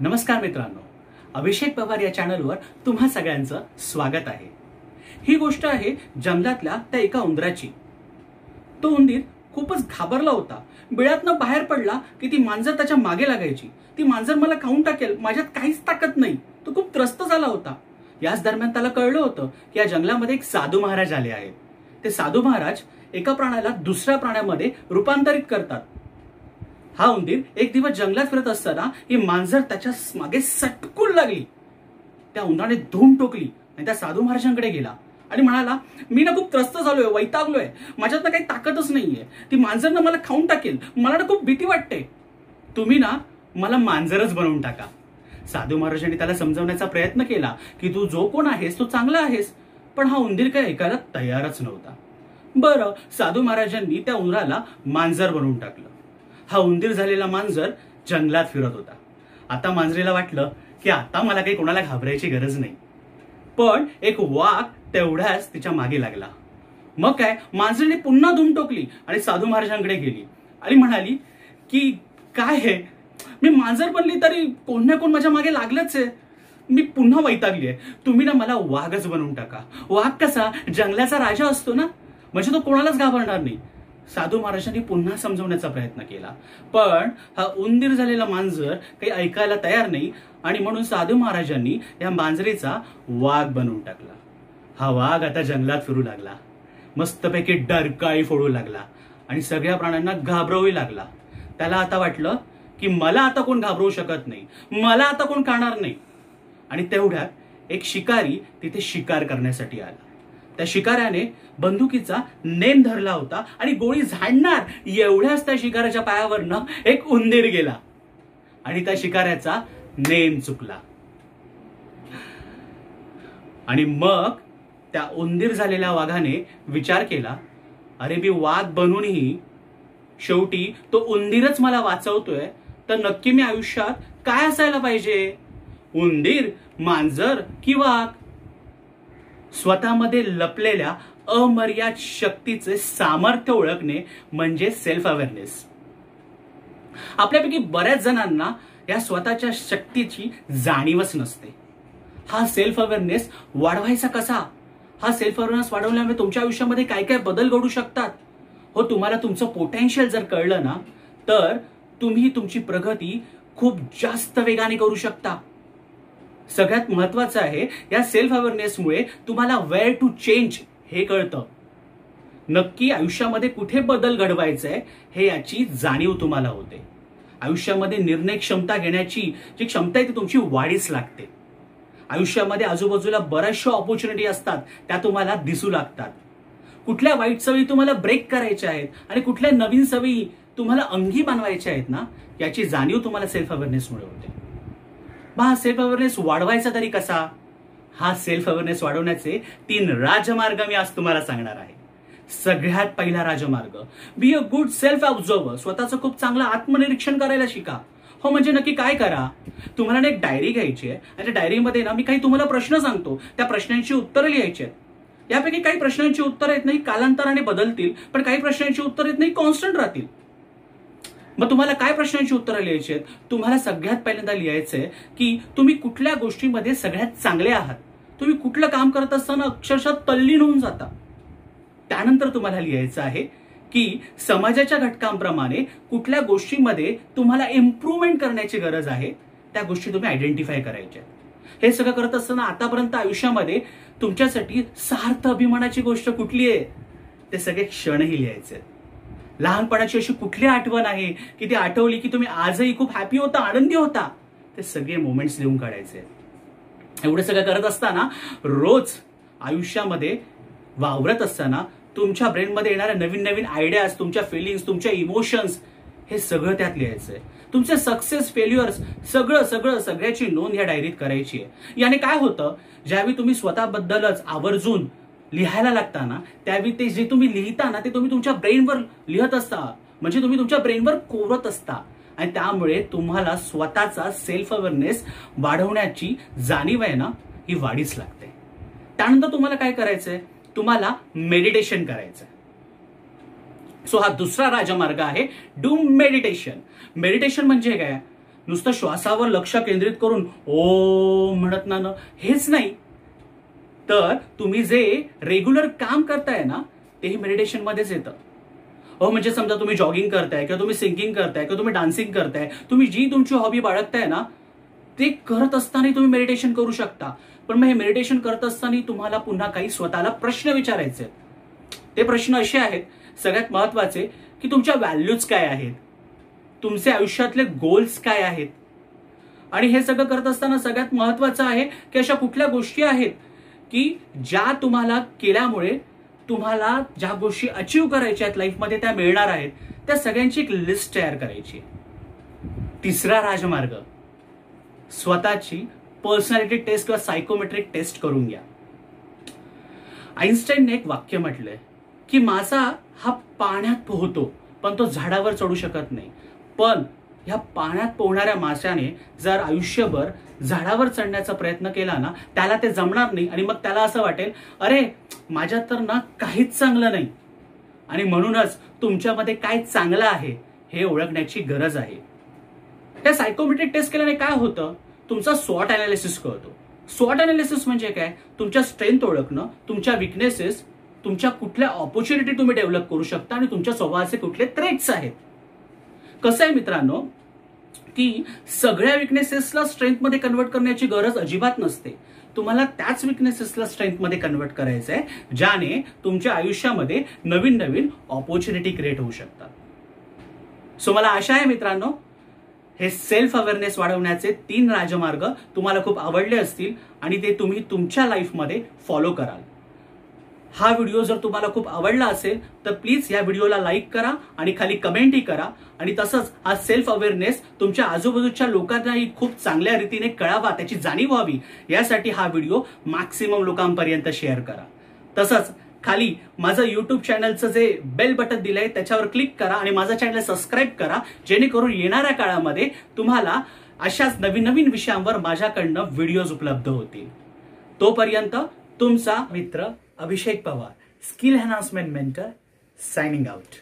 नमस्कार मित्रांनो. अभिषेक पवार या चॅनलवर तुम्हा सगळ्यांचं स्वागत आहे. ही गोष्ट आहे जंगलातल्या त्या एका उंदराची. तो उंदीर खूपच घाबरला होता. बिळातनं बाहेर पडला की ती मांजर त्याच्यामागे लागायची. ती मांजर मला खाऊन टाकेल माझ्यात काहीच ताकद नाही. तो खूप त्रस्त झाला होता. याच दरम्यान त्याला कळलं होतं की या जंगलामध्ये एक साधू महाराज आले आहेत. ते साधू महाराज एका प्राण्याला दुसऱ्या प्राण्यामध्ये रूपांतरित करतात. हा उंदीर एक दिवस जंगलात फिरत असताना ही मांजर त्याच्यामागे सटकून लागली. त्या उंदराने धूम टोकली आणि त्या साधू महाराजांकडे गेला आणि म्हणाला मी ना खूप त्रस्त झालोय वैतागलोय. माझ्यात ना काही ताकदच नाहीये. ती मांजर ना मला खाऊन टाकेल. मला ना खूप भीती वाटते. तुम्ही ना मला मांजरच बनवून टाका. साधू महाराजांनी त्याला समजवण्याचा प्रयत्न केला की तू जो कोण आहेस तो चांगला आहेस. पण हा उंदीर काही ऐकायला तयारच नव्हता. बरं साधू महाराजांनी त्या उंदराला मांजर बनवून टाकलं. हा उंदीर झालेला मांजर जंगलात फिरत होता. आता मांजरीला वाटलं की आता मला काही कोणाला घाबरायची गरज नाही. पण एक वाघ तेवढ्याच तिच्यामागे लागला. मग काय मांजरीने पुन्हा धूम टोकली आणि साधू महाराजांकडे गेली. आणि म्हणाली की काय हे? मी मांजर बनली तरी कोण ना कोण माझ्या मागे लागलंच आहे. मी पुन्हा वैतागली आहे. तुम्ही ना मला वाघच बनवून टाका. वाघ कसा जंगलाचा राजा असतो ना? म्हणजे तो कोणालाच घाबरणार नाही. साधू महाराजांनी पुन्हा समजवण्याचा प्रयत्न केला. पण हा उंदीर झालेला मांजर काही ऐकायला तयार नाही आणि म्हणून साधू महाराजांनी या मांजरेचा वाघ बनवून टाकला. हा वाघ आता जंगलात फिरू लागला. मस्तपैकी डरकाळी फोडू लागला आणि सगळ्या प्राण्यांना घाबरवू लागला. त्याला आता वाटलं की मला आता कोण घाबरवू शकत नाही. मला आता कोण खाणार नाही. आणि तेवढ्यात एक शिकारी तिथे शिकार करण्यासाठी आला. त्या शिकाऱ्याने बंदुकीचा नेम धरला होता आणि गोळी झाडणार एवढ्याच त्या शिकाऱ्याच्या पायावरनं एक उंदीर गेला. आणि त्या शिकाऱ्याचा नेम चुकला. आणि मग त्या उंदीर झालेल्या वाघाने विचार केला अरे मी वाघ बनूनही शेवटी तो उंदीरच मला वाचवतोय तर नक्की मी आयुष्यात काय असायला पाहिजे? उंदीर मांजर की वाघ? स्वतःमध्ये लपलेल्या अमर्याद शक्तीचे सामर्थ्य ओळखणे म्हणजे सेल्फ अवेअरनेस आपल्यापैकी बऱ्याच जणांना या स्वतःच्या शक्तीची जाणीवच नसते. हा सेल्फ अवेअरनेस वाढवायचा कसा? हा सेल्फ अवेअरनेस वाढवल्यामुळे तुमच्या आयुष्यामध्ये काय काय बदल घडू शकतात? हो तुम्हाला तुमचं पोटेन्शियल जर कळलं ना तर तुम्ही तुमची प्रगती खूप जास्त वेगाने करू शकता. सगळ्यात महत्वाचं आहे या सेल्फ अवेअरनेसमुळे तुम्हाला वेअर टू चेंज हे कळतं. नक्की आयुष्यामध्ये कुठे बदल घडवायचा आहे हे याची जाणीव तुम्हाला होते. आयुष्यामध्ये निर्णय क्षमता घेण्याची जी क्षमता आहे ती तुमची वाढीस लागते. आयुष्यामध्ये आजूबाजूला बऱ्याचशा ऑपॉर्च्युनिटी असतात त्या तुम्हाला दिसू लागतात. कुठल्या वाईट सवयी तुम्हाला ब्रेक करायच्या आहेत आणि कुठल्या नवीन सवयी तुम्हाला अंगी बनवायच्या आहेत ना याची जाणीव तुम्हाला सेल्फ अवेअरनेसमुळे होते. मग हा सेल्फ अवेअरनेस वाढवायचा तरी कसा? हा सेल्फ अवेअरनेस वाढवण्याचे तीन राजमार्ग मी आज तुम्हाला सांगणार आहे. सगळ्यात पहिला राजमार्ग be a good self observer स्वतःचं खूप चांगलं आत्मनिरीक्षण करायला शिका. हो म्हणजे नक्की काय करा? तुम्हाला ना एक डायरी घ्यायची आहे आणि त्या डायरीमध्ये ना मी काही तुम्हाला प्रश्न सांगतो. त्या प्रश्नांची उत्तरं लिहायची आहेत. यापैकी काही प्रश्नांची उत्तरं येत नाही कालांतराने बदलतील पण काही प्रश्नांची उत्तर येत नाही कॉन्स्टंट राहतील. मग तुम्हाला काय प्रश्नांची उत्तरं लिहायची आहेत? तुम्हाला सगळ्यात पहिल्यांदा लिहायचंय की तुम्ही कुठल्या गोष्टीमध्ये सगळ्यात चांगले आहात? तुम्ही कुठलं काम करत असताना अक्षरशः तल्लीन होऊन जाता. त्यानंतर तुम्हाला लिहायचं आहे की समाजाच्या घटकांप्रमाणे कुठल्या गोष्टीमध्ये तुम्हाला इम्प्रूव्हमेंट करण्याची गरज आहे त्या गोष्टी तुम्ही आयडेंटिफाय करायच्या हे सगळं करत असताना आतापर्यंत आयुष्यामध्ये तुमच्यासाठी सार्थ अभिमानाची गोष्ट कुठली आहे? ते सगळे क्षणही लिहायचे आहेत. लहानपणाची अशी कुठली आठवण आहे की ती आठवली की तुम्ही आजही खूप हॅपी होता आनंदी होता? ते सगळे मोमेंट्स लिहून काढायचे. एवढं सगळं करत असताना रोज आयुष्यामध्ये वावरत असताना तुमच्या ब्रेनमध्ये येणाऱ्या नवीन नवीन आयडियाज तुमच्या फिलिंग्स तुमच्या इमोशन्स हे सगळं त्यात लिहायचंय. तुमचे सक्सेस फेल्युअर्स सगळं सगळं सगळ्याची नोंद या डायरीत करायची आहे. याने काय होतं? ज्यावेळी तुम्ही स्वतःबद्दलच आवर्जून लिहायला लागता ना त्यावेळी ते जे तुम्ही लिहिता ना ते तुम्ही तुमच्या ब्रेनवर लिहत असता. म्हणजे तुम्ही तुमच्या ब्रेनवर कोरत असता. आणि त्यामुळे तुम्हाला स्वतःचा सेल्फ अवेअरनेस वाढवण्याची जाणीव आहे ना ही वाढीच लागते. त्यानंतर तुम्हाला काय करायचंय? तुम्हाला मेडिटेशन करायचं सो हा दुसरा राजमार्ग आहे डू मेडिटेशन मेडिटेशन म्हणजे काय? नुसतं श्वासावर लक्ष केंद्रित करून ओ म्हणत ना. हेच नाही. तर तुम्ही जे रेग्युलर काम करताय ना तेही मेडिटेशन मध्येच येतं. हो म्हणजे समजा तुम्ही जॉगिंग करताय किंवा तुम्ही सिंगिंग करताय किंवा तुम्ही डान्सिंग करताय तुम्ही जी तुमची हॉबी बाळगताय ना ते करत असताना तुम्ही मेडिटेशन करू शकता. पण मग हे मेडिटेशन करत असताना तुम्हाला पुन्हा काही स्वतःला प्रश्न विचारायचे ते प्रश्न असे आहेत सगळ्यात महत्त्वाचे की तुमच्या व्हॅल्यूज काय आहेत? तुमचे आयुष्यातले गोल्स काय आहेत? आणि हे सगळं करत असताना सगळ्यात महत्वाचं आहे की अशा कुठल्या गोष्टी आहेत की ज्या तुम्हाला केल्यामुळे तुम्हाला ज्या गोष्टी अचीव करायच्या आहेत लाईफमध्ये त्या मिळणार आहेत त्या सगळ्यांची एक लिस्ट तयार करायची तिसरा राजमार्ग. स्वतःची पर्सनॅलिटी टेस्ट किंवा सायकोमेट्रिक टेस्ट करून घ्या. आईन्स्टाईनने एक वाक्य म्हटलंय की माझा हा पाण्यात पोहतो पण तो झाडावर चढू शकत नाही. पण ह्या पाण्यात पोहणाऱ्या माशाने जर आयुष्यभर झाडावर चढण्याचा प्रयत्न केला ना त्याला ते जमणार नाही आणि मग त्याला असं वाटेल अरे माझ्यात तर ना काहीच चांगलं नाही. आणि म्हणूनच तुमच्यामध्ये काय चांगलं आहे हे ओळखण्याची गरज आहे. त्या सायकोमेट्रिक टेस्ट केल्याने काय होतं? तुमचा स्वॉट अनालिसिस कळतो. स्वॉट अनालिसिस म्हणजे काय? तुमच्या स्ट्रेंथ ओळखणं तुमच्या विकनेसेस तुमच्या कुठल्या ऑपॉर्च्युनिटी तुम्ही डेव्हलप करू शकता आणि तुमच्या स्वभावाचे कुठले थ्रेट्स आहेत. कसं आहे मित्रांनो की सगळ्या विकनेसेसला स्ट्रेंथमध्ये कन्वर्ट करण्याची गरज अजिबात नसते. तुम्हाला त्याच विकनेसेसला स्ट्रेंथमध्ये कन्वर्ट करायचं आहे ज्याने तुमच्या आयुष्यामध्ये नवीन नवीन ऑपॉर्च्युनिटी क्रिएट होऊ शकतात. सो मला आशा आहे मित्रांनो हे सेल्फ अवेअरनेस वाढवण्याचे तीन राजमार्ग तुम्हाला खूप आवडले असतील आणि ते तुम्ही तुमच्या लाईफमध्ये फॉलो कराल. हा व्हिडिओ जर तुम्हाला खूप आवडला असेल तर प्लीज या व्हिडिओला लाईक करा आणि खाली कमेंटही करा. आणि तसंच हा सेल्फ अवेअरनेस तुमच्या आजूबाजूच्या लोकांनाही खूप चांगल्या रीतीने कळावा त्याची जाणीव व्हावी. यासाठी हा व्हिडिओ मॅक्सिमम लोकांपर्यंत शेअर करा. तसंच खाली माझं युट्यूब चॅनलचं जे बेल बटन दिलंय त्याच्यावर क्लिक करा आणि माझं चॅनल सबस्क्राईब करा. जेणेकरून येणाऱ्या काळामध्ये तुम्हाला अशाच नवीन नवीन विषयांवर माझ्याकडनं व्हिडिओज उपलब्ध होतील. तोपर्यंत तुमचा मित्र Abhishek Pawar, Skill Enhancement Mentor, signing out.